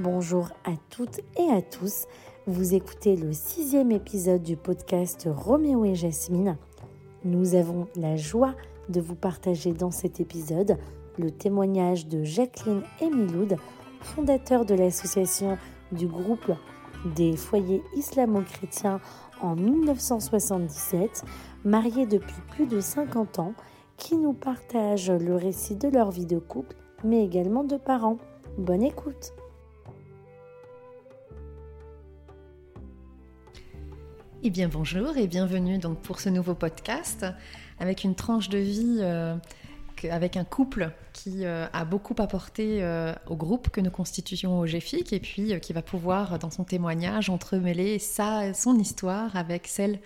Bonjour à toutes et à tous. Vous écoutez le sixième épisode du podcast Roméo et Jasmine. Nous avons la joie de vous partager dans cet épisode le témoignage de Jacqueline Emiloud, fondateur de l'association du groupe des foyers islamo-chrétiens en 1977, mariée depuis plus de 50 ans, qui nous partage le récit de leur vie de couple, mais également de parents. Bonne écoute Eh bien bonjour et bienvenue donc pour ce nouveau podcast avec une tranche de vie euh, avec un couple qui euh, a beaucoup apporté euh, au groupe que nous constituons au GFIC et puis qui va pouvoir dans son témoignage entremêler sa, son histoire avec celle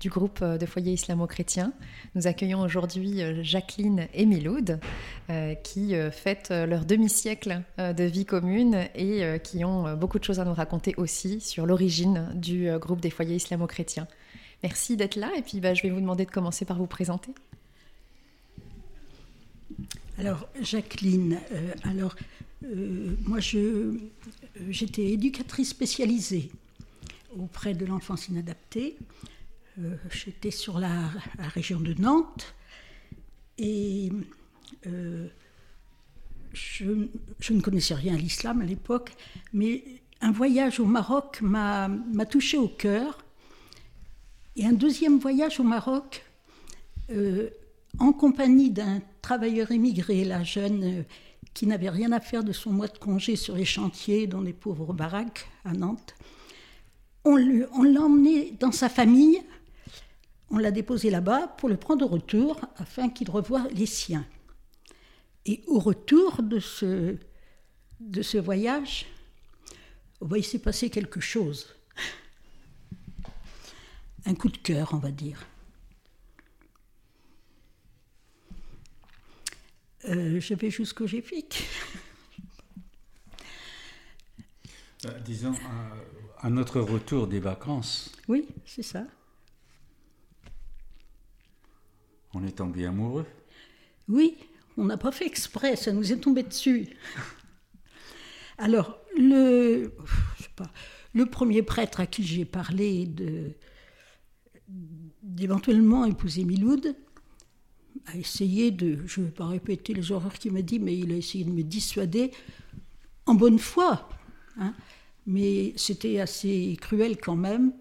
du groupe euh, de foyers islamo-chrétiens. Nous accueillons aujourd'hui euh, Jacqueline et Miloud, euh, qui fêtent leur demi-siècle de vie commune et qui ont beaucoup de choses à nous raconter aussi sur l'origine du groupe des foyers islamo-chrétiens. Merci d'être là et puis bah, je vais vous demander de commencer par vous présenter. Alors, Jacqueline, alors, moi, j'étais éducatrice spécialisée auprès de l'enfance inadaptée. Euh, j'étais sur la, région de Nantes et euh, je, ne connaissais rien à l'islam à l'époque, mais un voyage au Maroc m'a touché au cœur. Et un deuxième voyage au Maroc, euh, en compagnie d'un travailleur émigré, la jeune, qui n'avait rien à faire de son mois de congé sur les chantiers dans les pauvres baraques à Nantes. On l'a emmené dans sa famille on l'a déposé là-bas pour le prendre au retour afin qu'il revoie les siens. Et au retour de ce, de ce voyage, il s'est passé quelque chose. Un coup de cœur, on va dire. Euh, je vais jusqu'au GFIC. Euh, disons, à notre retour des vacances. Oui, c'est ça. On est tombé amoureux Oui, on n'a pas fait exprès, ça nous est tombé dessus. Alors, le, le premier prêtre à qui j'ai parlé de, d'éventuellement épouser Miloud a essayé de, je ne vais pas répéter les horreurs qu'il m'a dit, mais il a essayé de me dissuader en bonne foi. Hein. Mais c'était assez cruel quand même.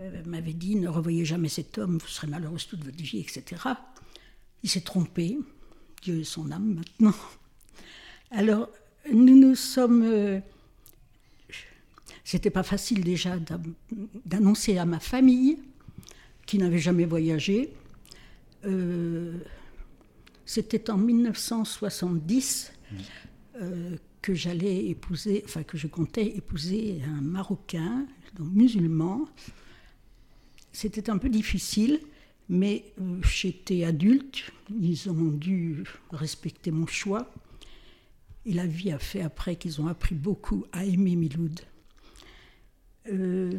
Euh, m'avait dit ne revoyez jamais cet homme, vous serez malheureuse toute votre vie, etc. Il s'est trompé, Dieu est son âme maintenant. Alors, nous nous sommes. Euh, c'était pas facile déjà d'annoncer à ma famille, qui n'avait jamais voyagé. Euh, c'était en 1970 que j'allais épouser, enfin que je comptais épouser un Marocain, donc musulman, c'était un peu difficile, mais euh, j'étais adulte, ils ont dû respecter mon choix. Et la vie a fait après qu'ils ont appris beaucoup à aimer Miloud. Euh,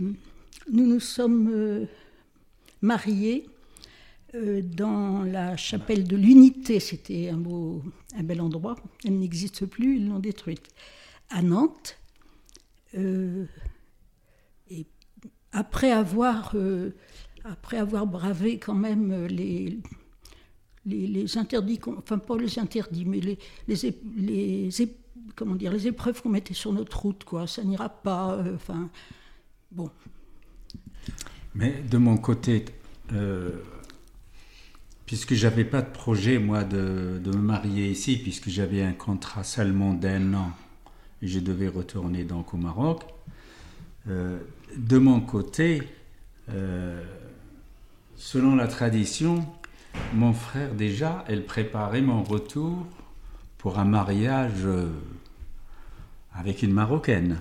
nous nous sommes euh, dans la chapelle de l'Unité. C'était un, beau, un bel endroit. Elle n'existe plus, ils l'ont détruite. À Nantes. et après avoir, euh, après avoir bravé quand même euh, les, les, interdits, enfin pas les interdits, mais les, les, comment dire, les épreuves qu'on mettait sur notre route, quoi. Ça n'ira pas, euh, enfin, bon. Mais de mon côté, puisque j'avais pas de projet, moi, de, me marier ici, puisque j'avais un contrat seulement d'un an, et je devais retourner donc au Maroc, euh, de mon côté, euh, selon la tradition, mon frère déjà, elle préparait mon retour pour un mariage euh, avec une Marocaine.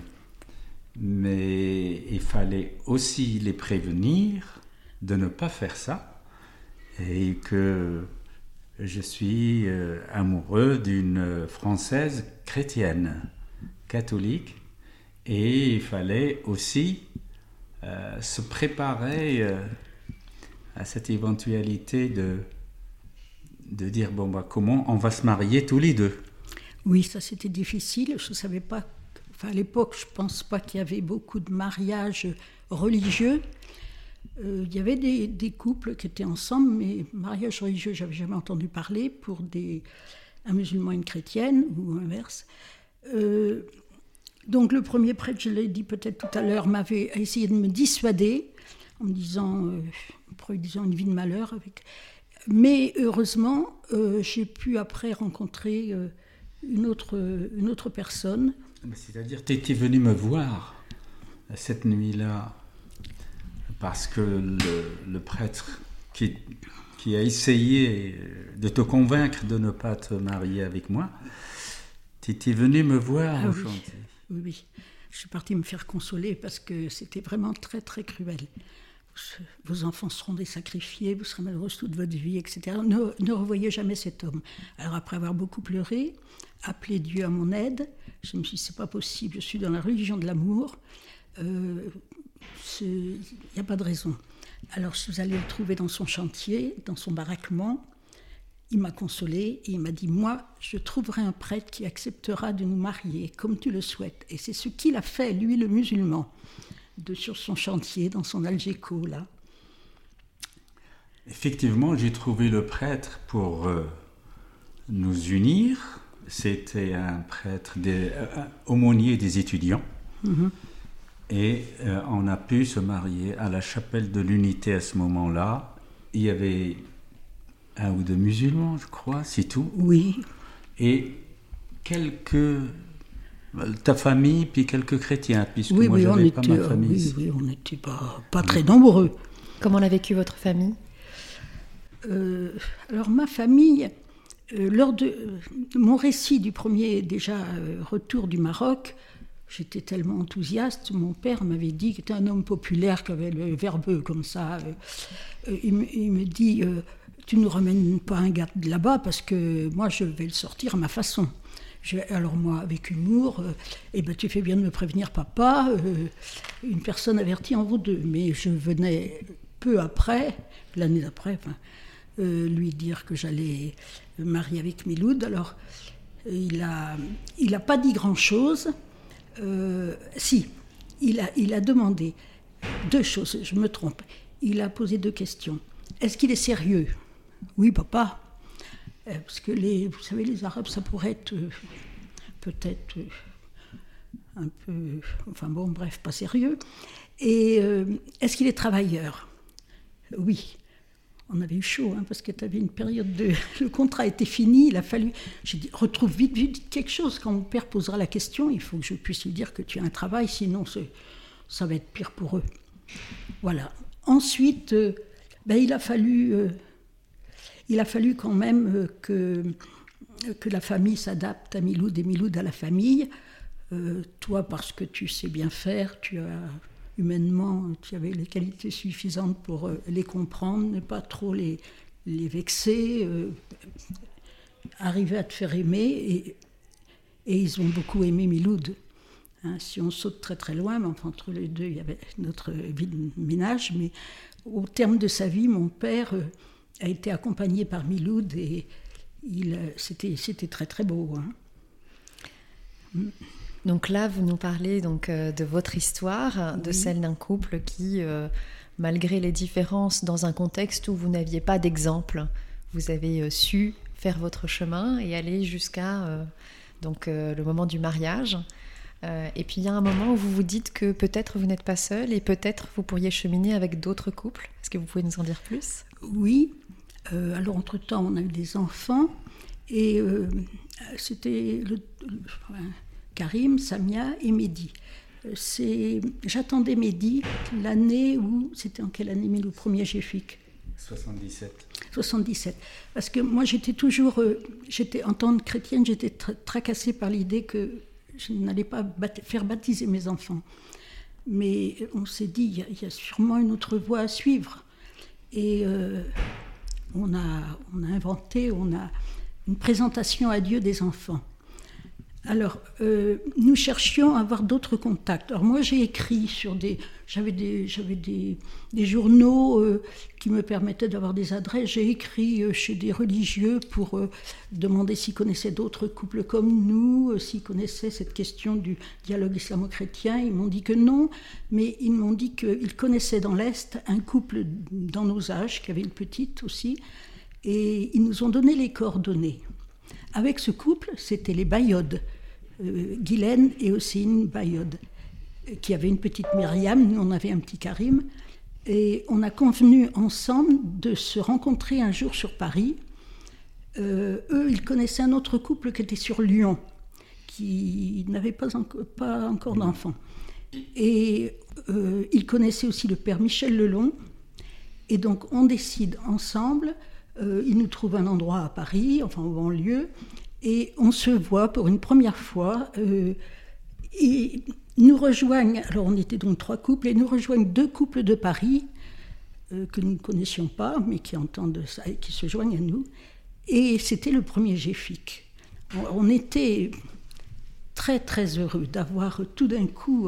Mais il fallait aussi les prévenir de ne pas faire ça et que je suis amoureux d'une Française chrétienne, catholique, et il fallait aussi euh, se préparer euh, à cette éventualité de, de dire bon, bah, comment on va se marier tous les deux. Oui, ça c'était difficile. Je ne savais pas. enfin, à l'époque, je ne pense pas qu'il y avait beaucoup de mariages religieux. Euh, il y avait des, couples qui étaient ensemble, mais mariage religieux, j'avais jamais entendu parler pour des, un musulman et une chrétienne, ou inverse. Euh, donc le premier prêtre, je l'ai dit peut-être tout à l'heure, m'avait essayé de me dissuader en me disant, euh, disant une vie de malheur. Mais heureusement, euh, j'ai pu après rencontrer une, autre, une autre personne. C'est-à-dire, tu étais venu me voir cette nuit-là parce que le, prêtre qui, qui, a essayé de te convaincre de ne pas te marier avec moi, tu étais venu me voir ah, oui. Oui, oui. Je suis partie me faire consoler parce que c'était vraiment très, très cruel. Vos enfants seront des sacrifiés, vous serez malheureuse toute votre vie, etc. Ne, ne revoyez jamais cet homme. Alors après avoir beaucoup pleuré, appelé Dieu à mon aide, je me suis dit, c'est pas possible, je suis dans la religion de l'amour. Euh, il n'y a pas de raison. Alors vous allez le trouver dans son chantier, dans son baraquement. Il m'a consolé et il m'a dit, moi, je trouverai un prêtre qui acceptera de nous marier comme tu le souhaites. Et c'est ce qu'il a fait, lui, le musulman, de, sur son chantier, dans son algéco, là. Effectivement, j'ai trouvé le prêtre pour euh, nous unir. C'était un prêtre des, euh, aumônier des étudiants. Mhm. Et euh, on a pu se marier à la chapelle de l'unité à ce moment-là. Il y avait un ou deux musulmans, je crois, c'est tout. Oui. Et quelques. Ta famille, puis quelques chrétiens, puisque oui, moi, oui, j'avais pas ma famille. Oui, oui, on n'était pas, pas très nombreux. Comment l'a vécu votre famille? Euh, Alors, ma famille, euh, lors de mon récit du premier déjà retour du Maroc, J'étais tellement enthousiaste. Mon père m'avait dit, qu'il était un homme populaire, qui avait le verbeux comme ça. Euh, euh, il, me, dit euh, Tu ne ramènes pas un gars de là-bas parce que moi, je vais le sortir à ma façon. alors, moi, avec humour, eh ben, tu fais bien de me prévenir, papa. une personne avertie en vaut deux. Mais je venais peu après, l'année d'après, lui dire que j'allais marier avec Miloud. Alors, il n'a il a pas dit grand-chose. Euh, si, il a, il a demandé deux choses, je me trompe. Il a posé deux questions. Est-ce qu'il est sérieux? Oui, papa. Euh, parce que les, vous savez, les Arabes, ça pourrait être euh, peut-être un peu, enfin bon, bref, pas sérieux. Et est-ce qu'il est travailleur? Oui on avait eu chaud, hein, parce que tu avais une période de. Le contrat était fini, il a fallu. J'ai dit, retrouve vite, vite quelque chose. Quand mon père posera la question, il faut que je puisse lui dire que tu as un travail, sinon ça va être pire pour eux. Voilà. Ensuite, euh, ben, il, a fallu, euh, il a fallu quand même euh, que, que la famille s'adapte à Miloud et Miloud à la famille. toi, parce que tu sais bien faire, tu as humainement, tu avais les qualités suffisantes pour euh, les comprendre, ne pas trop les, vexer, euh, arriver à te faire aimer. Et, et ils ont beaucoup aimé Miloud. Hein, si on saute très très loin, mais entre les deux, il y avait notre vie de ménage. Mais au terme de sa vie, mon père euh, a été accompagné par Miloud et c'était, c'était très très beau. Hein. Donc là, vous nous parlez donc euh, de votre histoire, de celle d'un couple qui, euh, malgré les différences, dans un contexte où vous n'aviez pas d'exemple, vous avez euh, su faire votre chemin et aller jusqu'à donc le moment du mariage. et puis il y a un moment où vous vous dites que peut-être vous n'êtes pas seul et peut-être vous pourriez cheminer avec d'autres couples. Est-ce que vous pouvez nous en dire plus? Oui. alors entre-temps, on a eu des enfants et c'était le, Karim, Samia et Mehdi. Euh, j'attendais Mehdi l'année où, c'était en quelle année, le premier GFIC 77. 77. Parce que moi, j'étais toujours, euh, j'étais en tant que chrétienne, j'étais tracassée par l'idée que je n'allais pas faire baptiser mes enfants. Mais on s'est dit, il y, a sûrement une autre voie à suivre. Et euh, on, a, on a inventé, on a une présentation à Dieu des enfants. Alors, euh, nous cherchions à avoir d'autres contacts. Alors moi, j'ai écrit sur des... J'avais des, j'avais des, des journaux euh, qui me permettaient d'avoir des adresses. J'ai écrit euh, chez des religieux pour demander s'ils connaissaient d'autres couples comme nous, s'ils connaissaient cette question du dialogue islamo-chrétien. Ils m'ont dit que non, mais ils m'ont dit qu'ils connaissaient dans l'Est un couple dans nos âges, qui avait une petite aussi, et ils nous ont donné les coordonnées. Avec ce couple, c'était les Bayodes, Guylaine et Ossine Bayod, qui avaient une petite Myriam, nous on avait un petit Karim. Et on a convenu ensemble de se rencontrer un jour sur Paris. Euh, eux, ils connaissaient un autre couple qui était sur Lyon, qui n'avait pas, encore d'enfants. Et euh, ils connaissaient aussi le père Michel Lelon. Et donc on décide ensemble euh, il nous trouve un endroit à Paris, enfin au banlieue, et on se voit pour une première fois. Euh, et nous rejoignent, alors on était donc trois couples, et nous rejoignent deux couples de Paris euh, que nous ne connaissions pas, mais qui entendent ça et qui se joignent à nous. Et c'était le premier GFIC. On, était très très heureux d'avoir tout d'un coup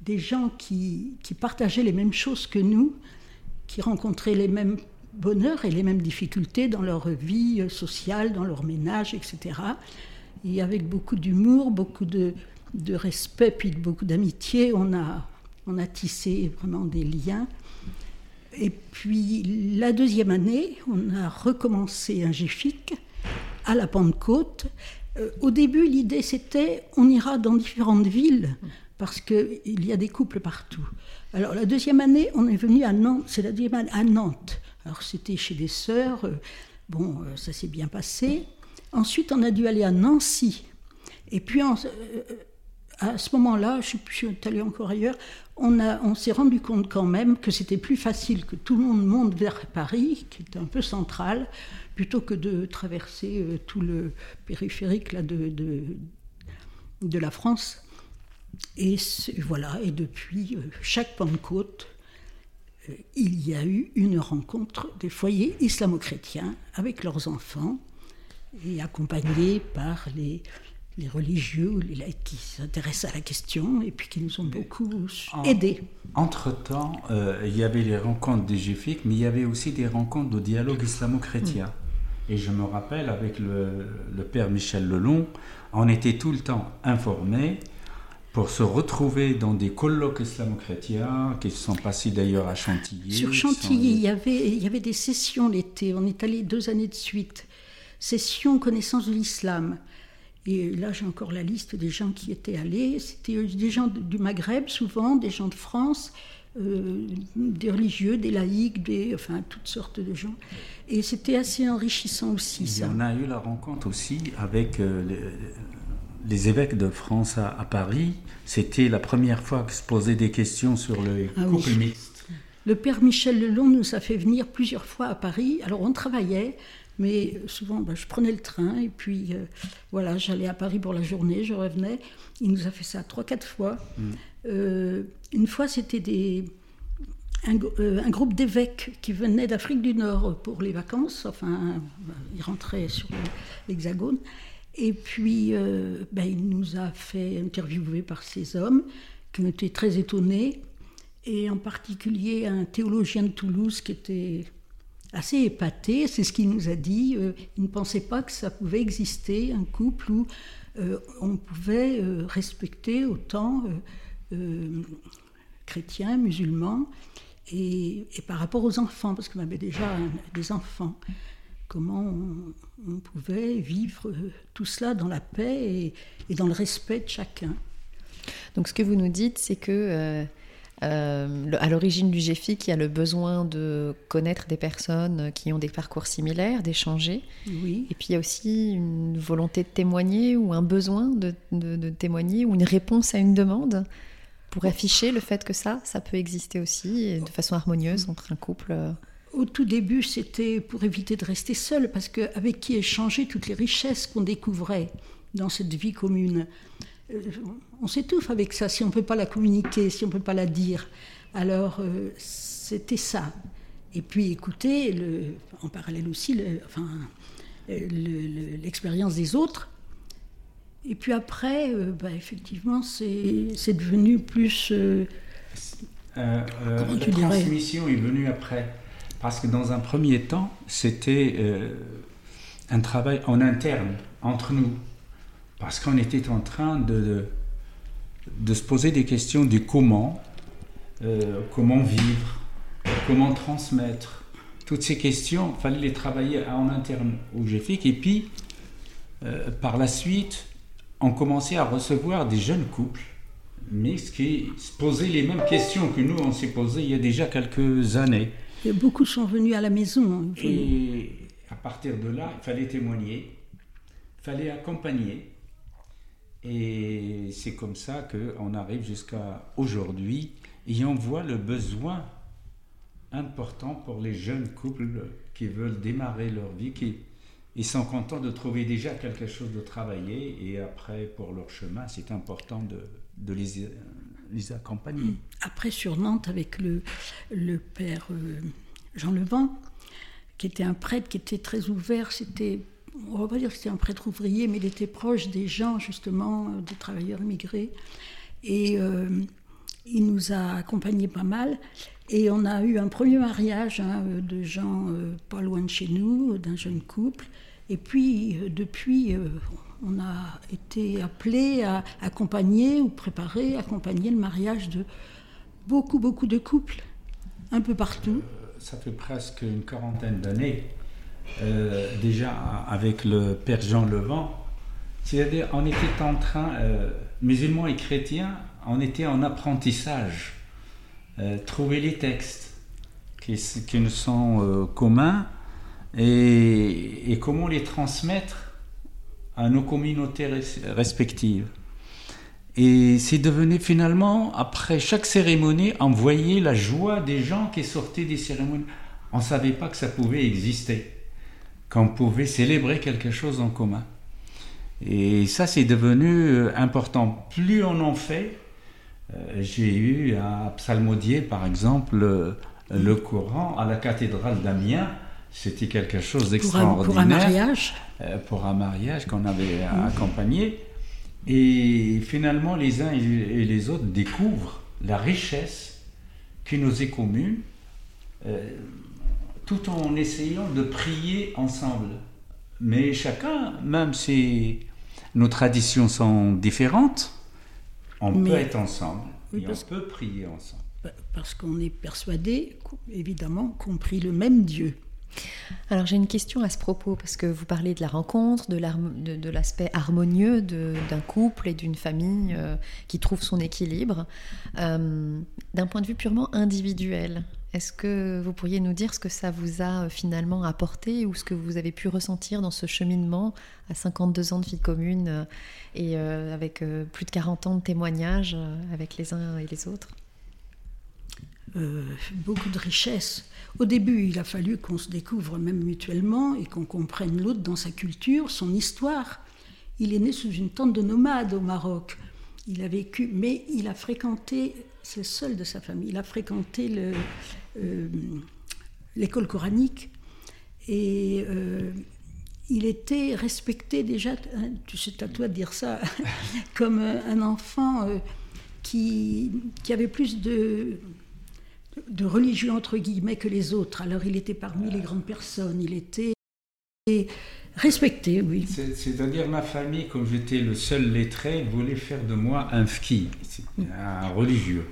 des gens qui, qui partageaient les mêmes choses que nous, qui rencontraient les mêmes bonheur et les mêmes difficultés dans leur vie sociale, dans leur ménage, etc. Et avec beaucoup d'humour, beaucoup de, respect, puis beaucoup d'amitié, on a, on a tissé vraiment des liens. Et puis la deuxième année, on a recommencé un GFIC à la Pentecôte. Euh, au début, l'idée c'était on ira dans différentes villes parce qu'il y a des couples partout. Alors la deuxième année, on est venu à Nantes, c'est la deuxième année à Nantes. Alors c'était chez des sœurs, euh, bon, euh, ça s'est bien passé. Ensuite, on a dû aller à Nancy. Et puis, euh, à ce moment-là, je suis allée encore ailleurs, on, on s'est rendu compte quand même que c'était plus facile que tout le monde monte vers Paris, qui est un peu central, plutôt que de traverser tout le périphérique là, de, de, la France. Et voilà, et depuis chaque Pentecôte, il y a eu une rencontre des foyers islamo-chrétiens avec leurs enfants et accompagnés par les, les religieux ou les laïcs qui s'intéressent à la question et puis qui nous ont beaucoup aidés. Entre-temps, euh, il y avait les rencontres des GFIC, mais il y avait aussi des rencontres de dialogue islamo-chrétien. Mm. Et je me rappelle, avec le, le, père Michel Lelon, on était tout le temps informés pour se retrouver dans des colloques islamo-chrétiens qui se sont passés d'ailleurs à Chantilly. Sur Chantilly, il, y avait, il y avait des sessions l'été, on est allé deux années de suite. Sessions connaissance de l'islam. Et là, j'ai encore la liste des gens qui étaient allés. C'était des gens du Maghreb, souvent, des gens de France, euh, des religieux, des laïcs, des, enfin, toutes sortes de gens. Et c'était assez enrichissant aussi, ça. On a eu la rencontre aussi avec euh, les évêques de France à, Paris, c'était la première fois que se posaient des questions sur le ah couple mixte. Le père Michel Lelon nous a fait venir plusieurs fois à Paris. Alors on travaillait, mais souvent ben, je prenais le train et puis euh, voilà, j'allais à Paris pour la journée, je revenais. Il nous a fait ça trois, quatre fois. Mm. Euh, une fois, c'était des, euh, un, groupe d'évêques qui venaient d'Afrique du Nord pour les vacances. Enfin, ils rentraient sur l'Hexagone. Et puis, euh, ben, il nous a fait interviewer par ces hommes qui ont été très étonnés, et en particulier un théologien de Toulouse qui était assez épaté, c'est ce qu'il nous a dit. Euh, il ne pensait pas que ça pouvait exister, un couple où euh, on pouvait respecter autant chrétiens, musulmans, et, et, par rapport aux enfants, parce qu'on avait déjà des enfants comment on, pouvait vivre tout cela dans la paix et, dans le respect de chacun. Donc ce que vous nous dites, c'est que euh, euh, à l'origine du GFIC, il y a le besoin de connaître des personnes qui ont des parcours similaires, d'échanger. Oui. Et puis il y a aussi une volonté de témoigner ou un besoin de, de témoigner ou une réponse à une demande pour afficher le fait que ça, ça peut exister aussi de façon harmonieuse entre un couple. Euh, au tout début, c'était pour éviter de rester seul, parce qu'avec qui échanger toutes les richesses qu'on découvrait dans cette vie commune? Euh, On s'étouffe avec ça si on ne peut pas la communiquer, si on ne peut pas la dire. Alors, euh, c'était ça. Et puis, écouter, le, en parallèle aussi, enfin, l'expérience des autres. Et puis après, euh, bah, effectivement, c'est devenu plus. Euh, euh, la transmission est venue après. Parce que dans un premier temps, c'était un travail en interne, entre nous. Parce qu'on était en train de, se poser des questions du comment, comment vivre, comment transmettre. Toutes ces questions, il fallait les travailler en interne au GFIC. Et puis, par la suite, on commençait à recevoir des jeunes couples, mais qui se posaient les mêmes questions que nous, on s'est posées il y a déjà quelques années. Et beaucoup sont venus à la maison. Hein, et à partir de là, il fallait témoigner, il fallait accompagner. Et c'est comme ça qu'on arrive jusqu'à aujourd'hui et on voit le besoin important pour les jeunes couples qui veulent démarrer leur vie, qui, ils sont contents de trouver déjà quelque chose de travailler et après, pour leur chemin, c'est important de, de les, les, accompagner. Après, sur Nantes, avec le, le père euh, Jean Levent, qui était un prêtre qui était très ouvert, c'était, on va pas dire que c'était un prêtre ouvrier, mais il était proche des gens, justement, euh, des travailleurs immigrés. Et euh, il nous a accompagnés pas mal. Et on a eu un premier mariage hein, de gens pas loin de chez nous, d'un jeune couple. Et puis, euh, depuis, euh, on a été appelé à accompagner ou préparer, accompagner le mariage de beaucoup, beaucoup de couples, un peu partout. Euh, ça fait presque une quarantaine d'années, déjà avec le Père Jean Levent. C'est-à-dire, on était en train, musulmans et chrétiens, on était en apprentissage. trouver les textes qui, nous sont communs et, comment les transmettre à nos communautés respectives. Et c'est devenu finalement, après chaque cérémonie, envoyer la joie des gens qui sortaient des cérémonies. On ne savait pas que ça pouvait exister, qu'on pouvait célébrer quelque chose en commun. Et ça, c'est devenu euh, important. Plus on en fait, euh, j'ai eu à psalmodier, par exemple, le Coran à la cathédrale d'Amiens c'était quelque chose d'extraordinaire. Pour, un mariage euh, Pour un mariage qu'on avait accompagné. Et finalement, les uns et les autres découvrent la richesse qui nous est commune, euh, tout en essayant de prier ensemble. Mais chacun, même si nos traditions sont différentes, on peut être ensemble et on peut prier ensemble. Parce qu'on est persuadé, évidemment, qu'on prie le même Dieu. Alors j'ai une question à ce propos, parce que vous parlez de la rencontre, de l'aspect harmonieux d'un couple et d'une famille euh, qui trouve son équilibre. Euh, d'un point de vue purement individuel, est-ce que vous pourriez nous dire ce que ça vous a euh, finalement apporté ou ce que vous avez pu ressentir dans ce cheminement à 52 ans de vie commune et avec plus de 40 ans de témoignages avec les uns et les autres? Beaucoup de richesses au début, il a fallu qu'on se découvre même mutuellement et qu'on comprenne l'autre dans sa culture, son histoire. Il est né sous une tente de nomades au Maroc. Il a vécu, mais il a fréquenté, c'est le seul de sa famille, il a fréquenté euh, l'école coranique et euh, il était respecté déjà, c'est à toi de dire ça, comme un enfant euh, qui avait plus de de religieux entre guillemets que les autres. Alors il était parmi les grandes personnes, il était respecté, oui. C'est-à-dire ma famille, comme j'étais le seul lettré, voulait faire de moi un fki, un religieux.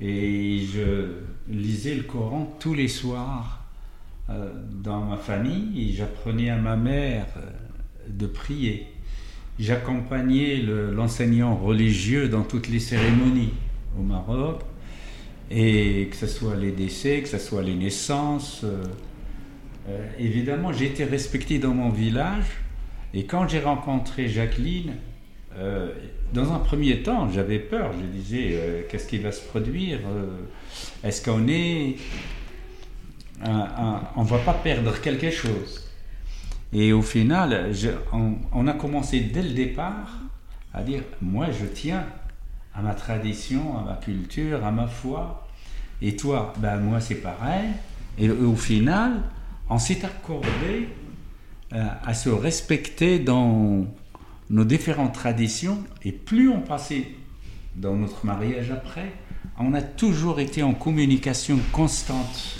Et je lisais le Coran tous les soirs euh, dans ma famille et j'apprenais à ma mère euh, de prier. J'accompagnais l'enseignant religieux dans toutes les cérémonies au Maroc. Et que ce soit les décès, que ce soit les naissances. Euh, euh, évidemment, j'ai été respecté dans mon village. Et quand j'ai rencontré Jacqueline, euh, dans un premier temps, j'avais peur. Je disais, qu'est-ce qui va se produire Est-ce qu'on est... on ne va pas perdre quelque chose. Et au final, on, a commencé dès le départ à dire, moi je tiens à ma tradition, à ma culture, à ma foi. Et toi, ben moi c'est pareil. Et au final, on s'est accordé euh, à se respecter dans, nos différentes traditions, et plus on passait dans notre mariage après, on a toujours été en communication constante.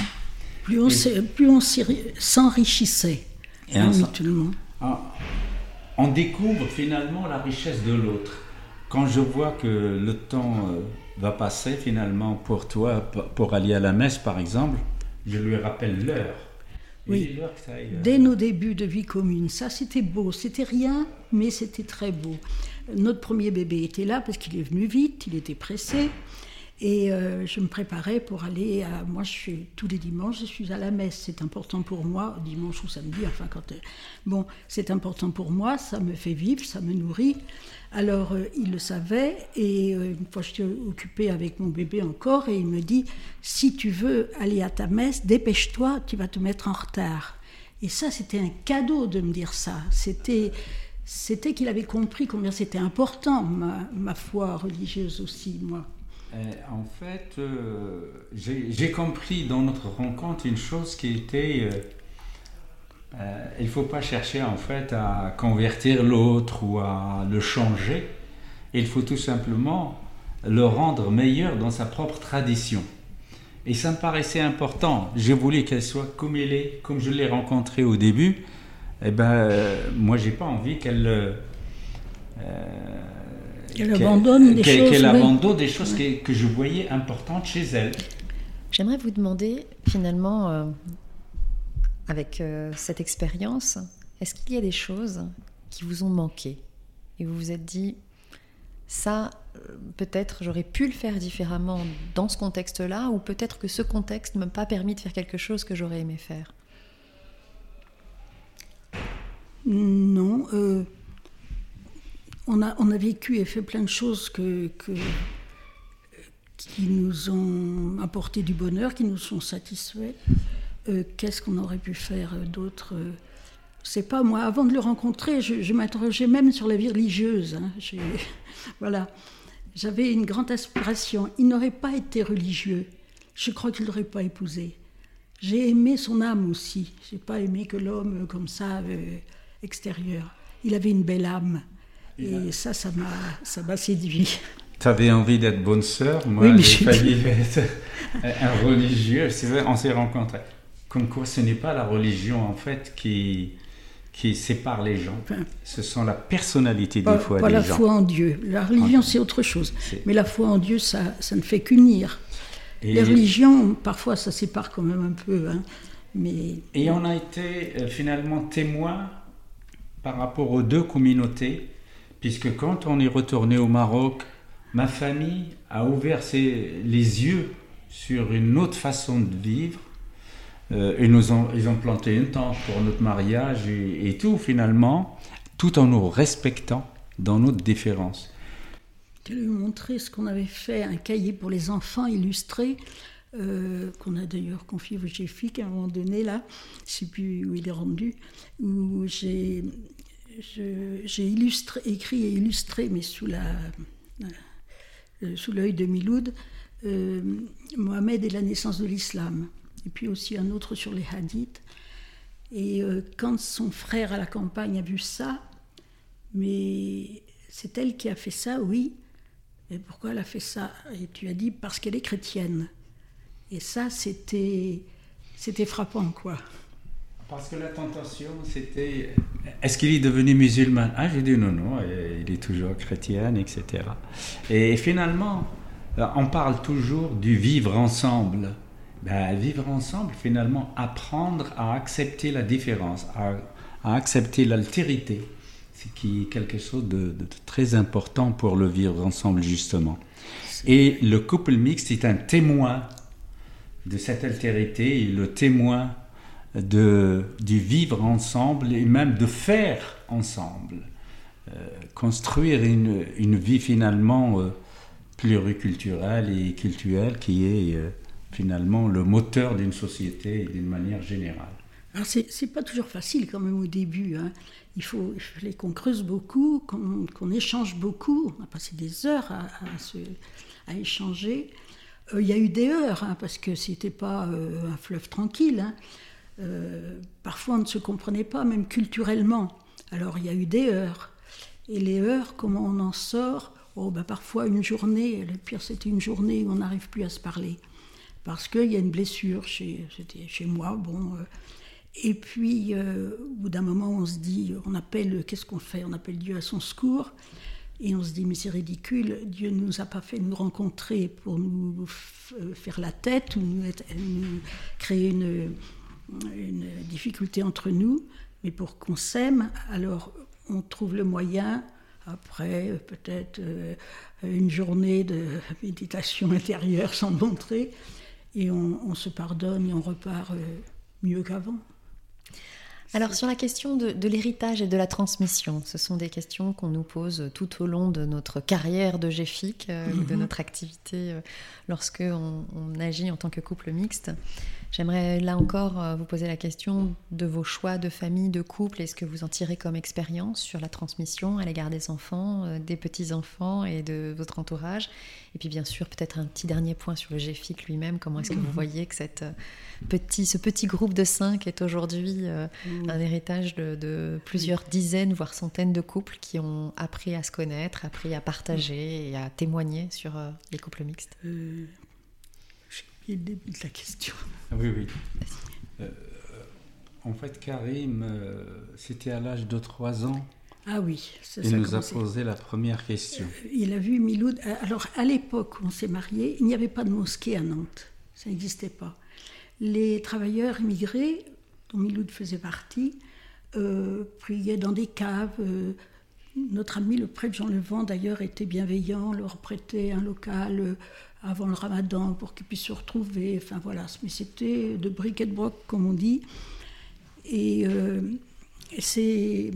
Plus on, plus on s'enrichissait on découvre finalement la richesse de l'autre. Quand je vois que le temps euh, va passer finalement pour toi, pour aller à la messe par exemple, je lui rappelle l'heure. Oui, euh, dès nos débuts de vie commune, ça c'était beau, c'était rien, mais c'était très beau. Notre premier bébé était là parce qu'il est venu vite, il était pressé. Et euh, je me préparais pour aller à. Moi, je suis, tous les dimanches, je suis à la messe. C'est important pour moi, dimanche ou samedi, enfin, quand. Euh, bon, c'est important pour moi, ça me fait vivre, ça me nourrit. Alors, euh, il le savait, et une fois, je suis occupée avec mon bébé encore, et il me dit si tu veux aller à ta messe, dépêche-toi, tu vas te mettre en retard. Et ça, c'était un cadeau de me dire ça. C'était. C'était qu'il avait compris combien c'était important, ma foi religieuse aussi, moi. Euh, en fait, euh, j'ai compris dans notre rencontre une chose qui était euh, il ne faut pas chercher en fait à convertir l'autre ou à le changer. Il faut tout simplement le rendre meilleur dans sa propre tradition. Et ça me paraissait important. Je voulais qu'elle soit comme elle est, comme je l'ai rencontrée au début. Et eh ben, moi, j'ai pas envie qu'elle qu'elle abandonne des choses. Qu'elle abandonne des choses que, je voyais importantes chez elle. J'aimerais vous demander, finalement, euh, avec euh, cette expérience, est-ce qu'il y a des choses qui vous ont manqué? Et vous vous êtes dit, ça, euh, peut-être j'aurais pu le faire différemment dans ce contexte-là, ou peut-être que ce contexte ne m'a pas permis de faire quelque chose que j'aurais aimé faire? Non on a, vécu et fait plein de choses qui nous ont apporté du bonheur, qui nous sont satisfaits. Euh, qu'est-ce qu'on aurait pu faire d'autre C'est pas moi. Avant de le rencontrer, je, m'interrogeais même sur la vie religieuse. Hein. Voilà. J'avais une grande aspiration. Il n'aurait pas été religieux. Je crois qu'il n'aurait pas épousé. J'ai aimé son âme aussi. J'ai pas aimé que l'homme comme ça, euh, extérieur. Il avait une belle âme. Et ça, ça m'a, ça m'a séduit. Tu avais envie d'être bonne sœur, moi j'ai failli être un religieux. C'est vrai, on s'est rencontrés. Comme quoi, ce n'est pas la religion en fait qui, qui sépare les gens. ce sont la personnalité des fois pas des la foi en Dieu. La religion, c'est autre chose. Mais la foi en Dieu, ça, ça ne fait qu'unir. Les religions, parfois, ça sépare quand même un peu. Hein. Mais... Et on a été euh, finalement témoins par rapport aux deux communautés puisque quand on est retourné au Maroc, ma famille a ouvert ses, les yeux sur une autre façon de vivre. Euh, et nous ont, ils ont planté une tente pour notre mariage et, tout finalement, tout en nous respectant dans notre différence. Je lui ai montré ce qu'on avait fait, un cahier pour les enfants illustré, euh, qu'on a d'ailleurs confié au GFIC à un moment donné, là, je ne sais plus où il est rendu, où j'ai j'ai écrit et illustré, mais sous euh, l'œil de Miloud, euh, Mohamed et la naissance de l'islam, et puis aussi un autre sur les hadiths. Et euh, quand son frère à la campagne a vu ça, mais c'est elle qui a fait ça, oui. Et pourquoi elle a fait ça? Et tu as dit parce qu'elle est chrétienne. Et ça, c'était frappant, quoi. Parce que la tentation, c'était est-ce qu'il est devenu musulman? Ah, j'ai dit non, non, il est toujours chrétien, etc. Et finalement, euh, on parle toujours du vivre ensemble. Ben, vivre ensemble, finalement, apprendre à accepter la différence, à, accepter l'altérité, ce qui est quelque chose de, de, très important pour le vivre ensemble, justement. Et le couple mixte est un témoin de cette altérité, le témoin de, vivre ensemble et même de faire ensemble. Euh, construire une, une, vie finalement euh, pluriculturelle et culturelle qui est euh, finalement le moteur d'une société d'une manière générale. Alors c'est pas toujours facile quand même au début. Hein. Il, faut, qu'on creuse beaucoup, qu'on échange beaucoup. On a passé des heures à, à, échanger. Il y a eu des heures, hein, parce que c'était pas un fleuve tranquille. Hein. Euh, parfois on ne se comprenait pas, même culturellement. Alors il y a eu des heures. Et les heures, comment on en sort Oh, bah, parfois une journée, le pire c'était une journée où on n'arrive plus à se parler. Parce qu'il y a une blessure chez, moi. Bon, euh, et puis, euh, au bout d'un moment, on se dit, on appelle, qu'est-ce qu'on fait On appelle Dieu à son secours. Et on se dit, mais c'est ridicule, Dieu ne nous a pas fait nous rencontrer pour nous faire la tête ou nous, créer une, une, difficulté entre nous, mais pour qu'on s'aime. Alors, on trouve le moyen après peut-être euh, une journée de méditation intérieure sans montrer, et on, se pardonne et on repart euh, mieux qu'avant. Alors sur la question de, l'héritage et de la transmission, ce sont des questions qu'on nous pose tout au long de notre carrière de GFIC, euh, de mhm. notre activité lorsque on, agit en tant que couple mixte. J'aimerais là encore euh, vous poser la question de vos choix de famille, de couple. Est-ce que vous en tirez comme expérience sur la transmission à l'égard des enfants, euh, des petits-enfants et de votre entourage? Et puis bien sûr, peut-être un petit dernier point sur le GFIC lui-même. Comment est-ce que vous voyez que cette, euh, petit, ce petit groupe de cinq est aujourd'hui un héritage de, plusieurs dizaines, voire centaines de couples qui ont appris à se connaître, appris à partager et à témoigner sur les couples mixtes le début de la question. Ah oui, oui. Euh, en fait, Karim, euh, c'était à l'âge de 3 ans. Ah oui, ça, Il nous a posé la première question. Euh, il a vu Miloud. Alors, à l'époque où on s'est mariés, il n'y avait pas de mosquée à Nantes. Ça n'existait pas. Les travailleurs immigrés, dont Miloud faisait partie, priaient dans des caves. notre ami, le prêtre Jean Levent, d'ailleurs, était bienveillant, leur prêtait un local avant le ramadan pour qu'ils puissent se retrouver. Enfin voilà, mais c'était de briquet de broc, comme on dit. Et euh, c'est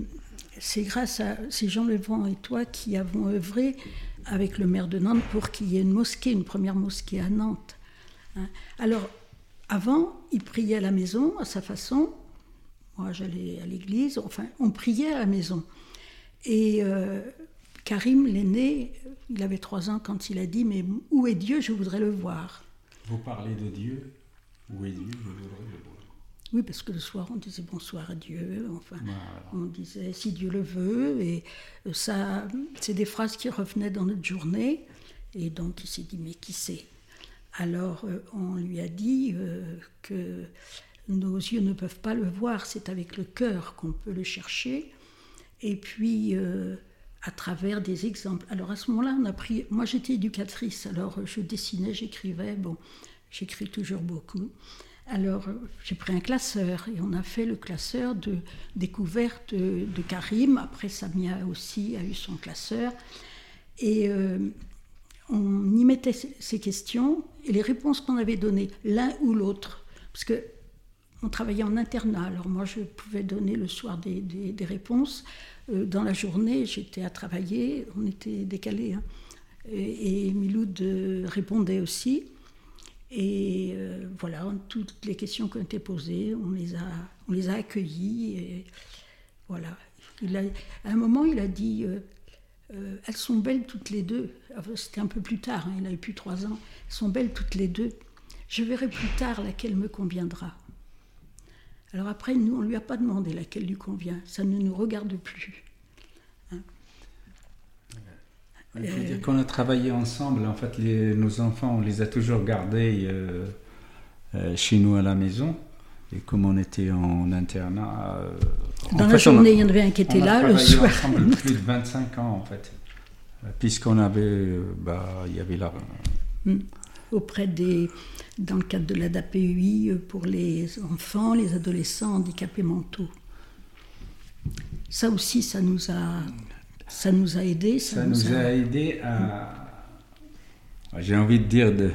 grâce à ces Jean Levent et toi qui avons œuvré avec le maire de Nantes pour qu'il y ait une mosquée, une première mosquée à Nantes. Hein. Alors, avant, il priait à la maison, à sa façon. Moi, j'allais à l'église. Enfin, on priait à la maison. Et euh, Karim, l'aîné, il avait trois ans quand il a dit Mais où est Dieu Je voudrais le voir. Vous parlez de Dieu Où est Dieu Je voudrais le voir. Oui, parce que le soir, on disait bonsoir à Dieu. Enfin, on disait si Dieu le veut. Et ça, c'est des phrases qui revenaient dans notre journée. Et donc, il s'est dit Mais qui c'est? Alors, euh, on lui a dit euh, que nos yeux ne peuvent pas le voir, c'est avec le cœur qu'on peut le chercher. Et puis. Euh, à travers des exemples. Alors à ce moment-là, on a pris. Moi, j'étais éducatrice, alors je dessinais, j'écrivais. Bon, j'écris toujours beaucoup. Alors j'ai pris un classeur et on a fait le classeur de découverte de, Karim. Après, Samia aussi a eu son classeur. Et on y mettait ces questions et les réponses qu'on avait données, l'un ou l'autre. Parce que on travaillait en internat, alors moi je pouvais donner le soir des, des réponses. Euh, dans la journée, j'étais à travailler, on était décalés. Hein. Et, Miloud euh, répondait aussi. Et euh, voilà, toutes les questions qui ont été posées, on les a, on les a accueillies. Et voilà. Il a, à un moment, il a dit Elles sont belles toutes les deux. C'était un peu plus tard, hein, il a eu plus trois ans. Elles sont belles toutes les deux. Je verrai plus tard laquelle me conviendra. Alors après, nous, on ne lui a pas demandé laquelle lui convient. Ça ne nous regarde plus. Hein Il faut dire qu'on a travaillé ensemble. En fait, nos enfants, on les a toujours gardés euh, euh, chez nous à la maison. Et comme on était en internat. Euh, Dans la journée, il y en avait un qui était là, le soir. ensemble plus de 25 ans, en fait. Puisqu'on avait. Bah, il y avait là. Hmm. Auprès des dans le cadre de l'ADAPUI euh, pour les enfants, les adolescents handicapés mentaux. Ça aussi, ça nous a, ça nous a aidés. Ça, nous, a... aidé à, j'ai envie de dire, de,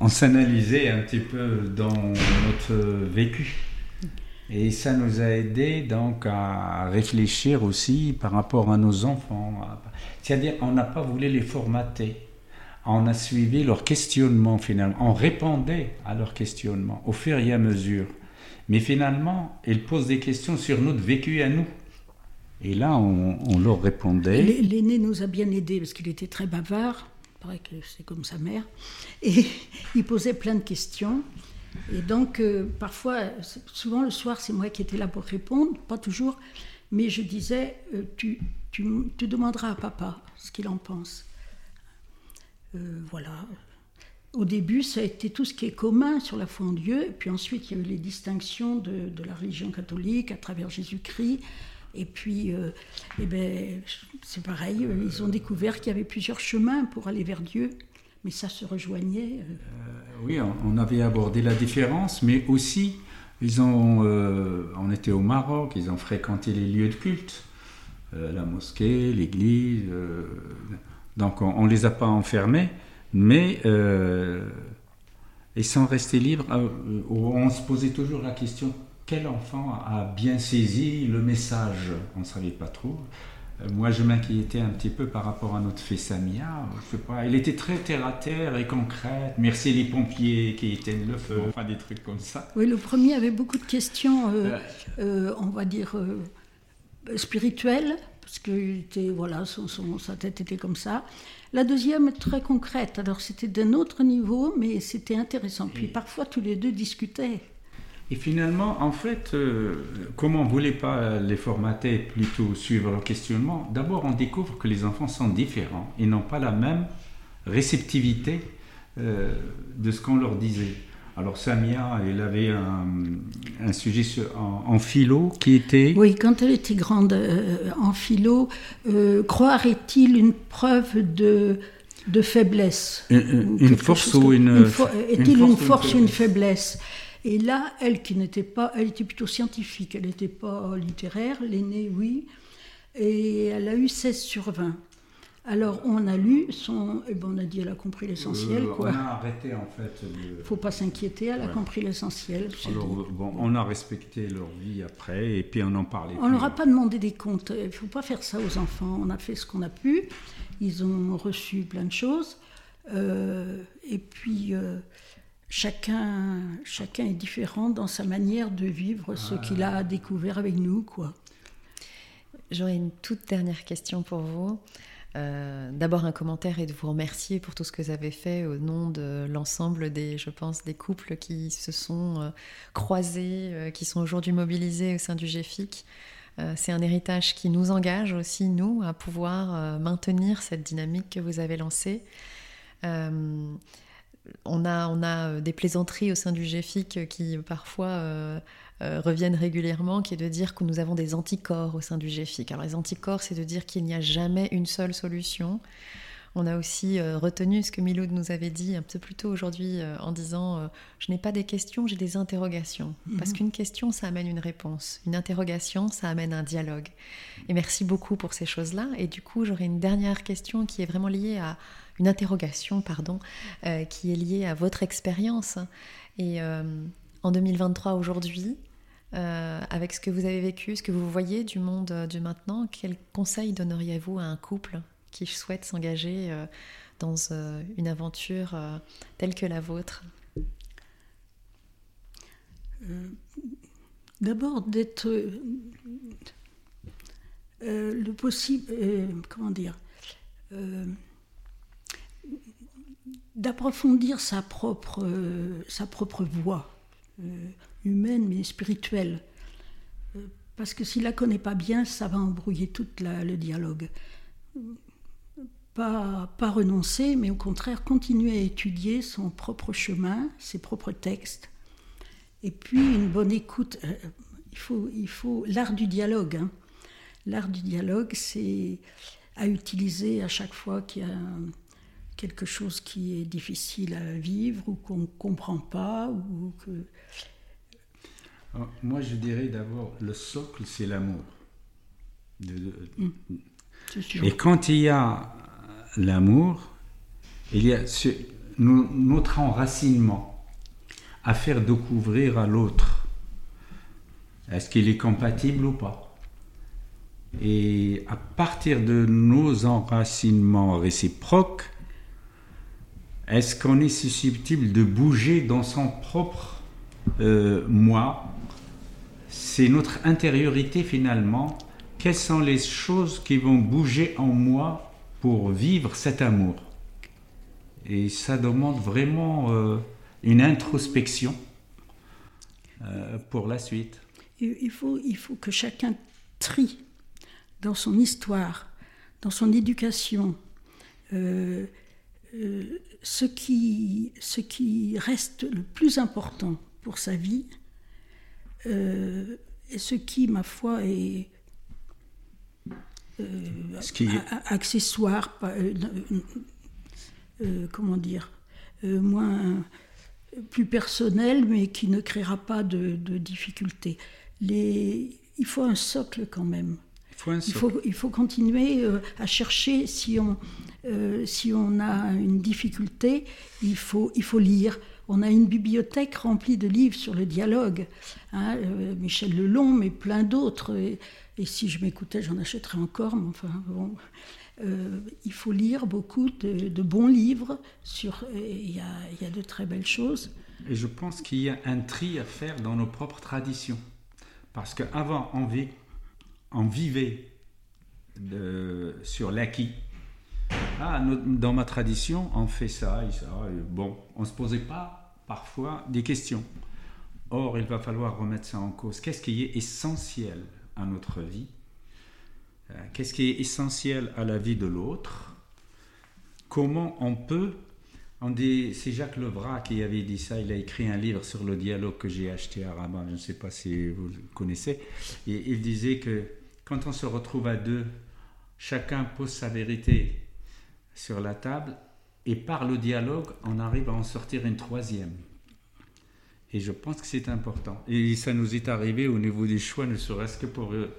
en s'analyser un petit peu dans notre vécu. Et ça nous a aidé donc à réfléchir aussi par rapport à nos enfants. C'est-à-dire qu'on n'a pas voulu les formater on a suivi leur questionnement finalement, on répondait à leurs questionnements au fur et à mesure. Mais finalement, ils posent des questions sur notre vécu à nous. Et là, on, leur répondait. L'aîné nous a bien aidés parce qu'il était très bavard, paraît que c'est comme sa mère, et il posait plein de questions. Et donc, euh, parfois, souvent le soir, c'est moi qui étais là pour répondre, pas toujours, Mais je disais, euh, tu, tu, demanderas à papa ce qu'il en pense. Euh, voilà. Au début, ça a été tout ce qui est commun sur la foi en Dieu, et puis ensuite, il y a eu les distinctions de la religion catholique à travers Jésus-Christ. Et puis, euh, eh ben, c'est pareil, ils ont découvert qu'il y avait plusieurs chemins pour aller vers Dieu, mais ça se rejoignait. oui, on avait abordé la différence, mais aussi ils ont, euh, on était au Maroc, ils ont fréquenté les lieux de culte, euh, la mosquée, l'église. Euh, donc on ne les a pas enfermés, mais ils sont restés libres. on se posait toujours la question quel enfant a bien saisi le message On ne savait pas trop. Euh, moi, je m'inquiétais un petit peu par rapport à notre fils Samia. Je sais pas, elle était très terre à terre et concrète. Merci les pompiers qui éteignent le feu, enfin des trucs comme ça. Oui, le premier avait beaucoup de questions, euh, euh, on va dire spirituelles, parce que était, voilà, son, sa tête était comme ça. La deuxième, très concrète. Alors, c'était d'un autre niveau, mais c'était intéressant. Puis parfois, tous les deux discutaient. Et finalement, en fait, euh, comme on ne voulait pas les formater, plutôt suivre le questionnement, d'abord on découvre que les enfants sont différents et n'ont pas la même réceptivité euh, de ce qu'on leur disait. Alors Samia, elle avait un, sujet en, philo qui était... Oui, quand elle était grande euh, en philo, croire est-il une preuve de, de faiblesse Une, force ou une... Est-il une, force ou une faiblesse et là, elle qui n'était pas, elle était plutôt scientifique, elle n'était pas littéraire, l'aînée, oui, et elle a eu 16 sur 20. Alors on a lu son, et bon, on a dit elle a compris l'essentiel. Euh, on a arrêté en fait. Il Faut pas s'inquiéter, elle a compris l'essentiel. Bon, on a respecté leur vie après et puis on en parlait. On leur a pas demandé des comptes. Il faut pas faire ça aux enfants. On a fait ce qu'on a pu. Ils ont reçu plein de choses. Euh, et puis euh, chacun, chacun est différent dans sa manière de vivre ce qu'il a découvert avec nous. quoi. J'aurais une toute dernière question pour vous. Euh, d'abord un commentaire et de vous remercier pour tout ce que vous avez fait au nom de l'ensemble des, je pense, des couples qui se sont euh, croisés, euh, qui sont aujourd'hui mobilisés au sein du GFIC. C'est un héritage qui nous engage aussi, nous, à pouvoir maintenir cette dynamique que vous avez lancée on a, on a euh, des plaisanteries au sein du GFIC qui parfois euh, euh, reviennent régulièrement, qui est de dire que nous avons des anticorps au sein du GFIC. Alors les anticorps, c'est de dire qu'il n'y a jamais une seule solution. On a aussi retenu ce que Miloud nous avait dit un peu plus tôt aujourd'hui en disant Je n'ai pas des questions, j'ai des interrogations. Mhm. Parce qu'une question, ça amène une réponse. Une interrogation, ça amène un dialogue. Et merci beaucoup pour ces choses-là. Et du coup, j'aurais une dernière question qui est vraiment liée à, une interrogation, pardon, euh, qui est liée à votre expérience. Et euh, en 2023, aujourd'hui, euh, avec ce que vous avez vécu, ce que vous voyez du monde du maintenant, quel conseil donneriez-vous à un couple qui souhaite s'engager dans une aventure telle que la vôtre? D'abord d'être le possible, comment dire, d'approfondir sa propre, euh, sa propre voix, euh, humaine mais spirituelle. Euh, parce que s'il la connaît pas bien, ça va embrouiller tout le dialogue. Pas, pas renoncer, mais au contraire continuer à étudier son propre chemin, ses propres textes. Et puis une bonne écoute. il faut, il faut l'art du dialogue. Hein. L'art du dialogue, c'est à utiliser à chaque fois qu'il y a quelque chose qui est difficile à vivre ou qu'on ne comprend pas ou que... Moi, je dirais d'abord, le socle, c'est l'amour. Mm. Et quand il y a l'amour, il y a notre enracinement à faire découvrir à l'autre. Est-ce qu'il est compatible ou pas Et à partir de nos enracinements réciproques, est-ce qu'on est susceptible de bouger dans son propre euh, moi? C'est notre intériorité finalement. Quelles sont les choses qui vont bouger en moi pour vivre cet amour? Et ça demande vraiment euh, une introspection euh, pour la suite. Il faut, il faut que chacun trie dans son histoire, dans son éducation, euh, euh, ce, qui, ce qui reste le plus important pour sa vie, euh, et ce qui, ma foi, est, ce qui est... accessoire, comment dire, moins plus personnel, mais qui ne créera pas de, de difficultés. Les, il faut un socle quand même. Il faut, il faut, continuer euh, à chercher si on, euh, si on a une difficulté, il faut, il faut lire. On a une bibliothèque remplie de livres sur le dialogue. Hein, euh, Michel Lelon, mais plein d'autres. Et, si je m'écoutais, j'en achèterais encore. Mais enfin, bon. il faut lire beaucoup de, bons livres. Sur, il, y a, il y a de très belles choses. Et je pense qu'il y a un tri à faire dans nos propres traditions. Parce qu'avant, on, vit, on vivait sur l'acquis. Ah, dans ma tradition, on fait ça et ça. bon, on ne se posait pas parfois des questions. Or, il va falloir remettre ça en cause. Qu'est-ce qui est essentiel à notre vie? Euh, Qu'est-ce qui est essentiel à la vie de l'autre? Comment on peut c'est Jacques Levrat qui avait dit ça. Il a écrit un livre sur le dialogue que j'ai acheté à Rabat. Je ne sais pas si vous le connaissez. Et il disait que quand on se retrouve à deux, chacun pose sa vérité sur la table et par le dialogue, on arrive à en sortir une troisième. Et je pense que c'est important. Et ça nous est arrivé au niveau des choix, ne serait-ce que pour euh,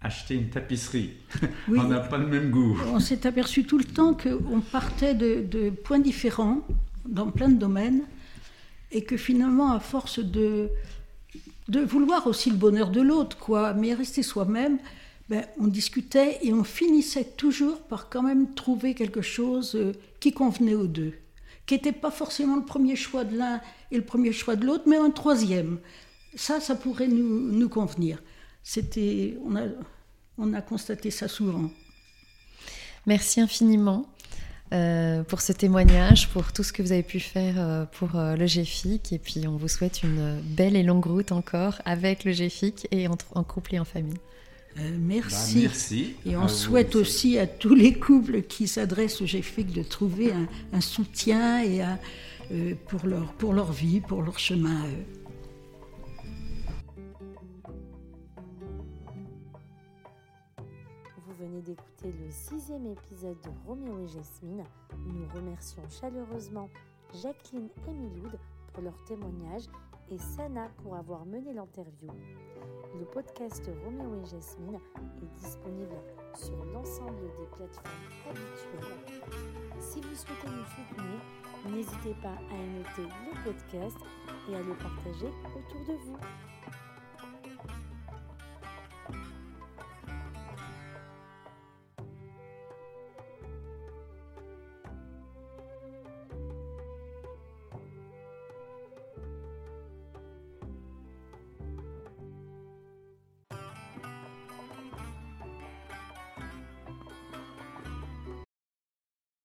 acheter une tapisserie. on n'a pas le même goût. On s'est aperçu tout le temps qu'on partait de, points différents dans plein de domaines et que finalement, à force de, de vouloir aussi le bonheur de l'autre, quoi, mais rester soi-même, ben, on discutait et on finissait toujours par quand même trouver quelque chose euh, qui convenait aux deux, qui n'était pas forcément le premier choix de l'un et le premier choix de l'autre, mais un troisième. Ça, ça pourrait nous, convenir. C'était, on a, on a constaté ça souvent. Merci infiniment. Euh, pour ce témoignage, pour tout ce que vous avez pu faire euh, pour le GFIC. Et puis, on vous souhaite une belle et longue route encore avec le GFIC et en, couple et en famille. Merci. Bah, merci. Et on souhaite aussi. à tous les couples qui s'adressent au GFIC de trouver un, soutien et pour, leur, pour leur vie, pour leur chemin d'écouter le sixième épisode de Roméo et Jasmine. Nous remercions chaleureusement Jacqueline et Miloud pour leur témoignage et Sana pour avoir mené l'interview. Le podcast Roméo et Jasmine est disponible sur l'ensemble des plateformes habituelles. Si vous souhaitez nous soutenir, n'hésitez pas à noter le podcast et à le partager autour de vous.